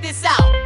this out.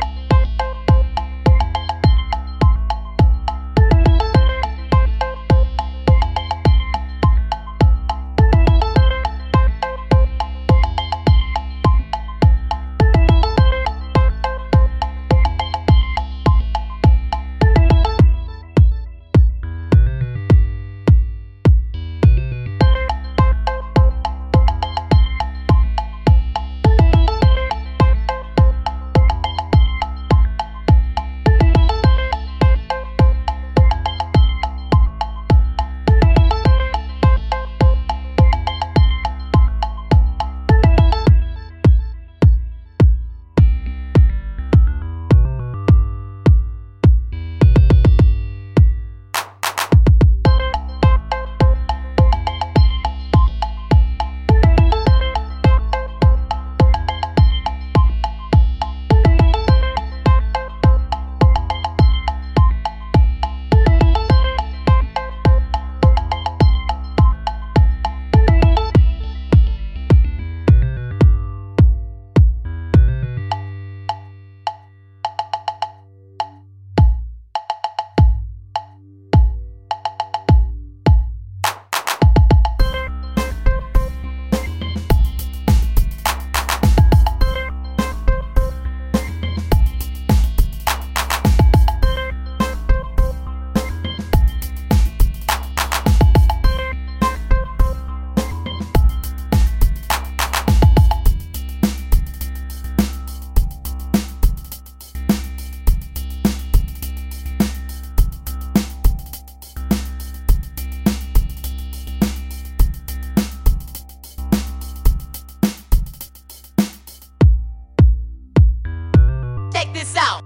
this out.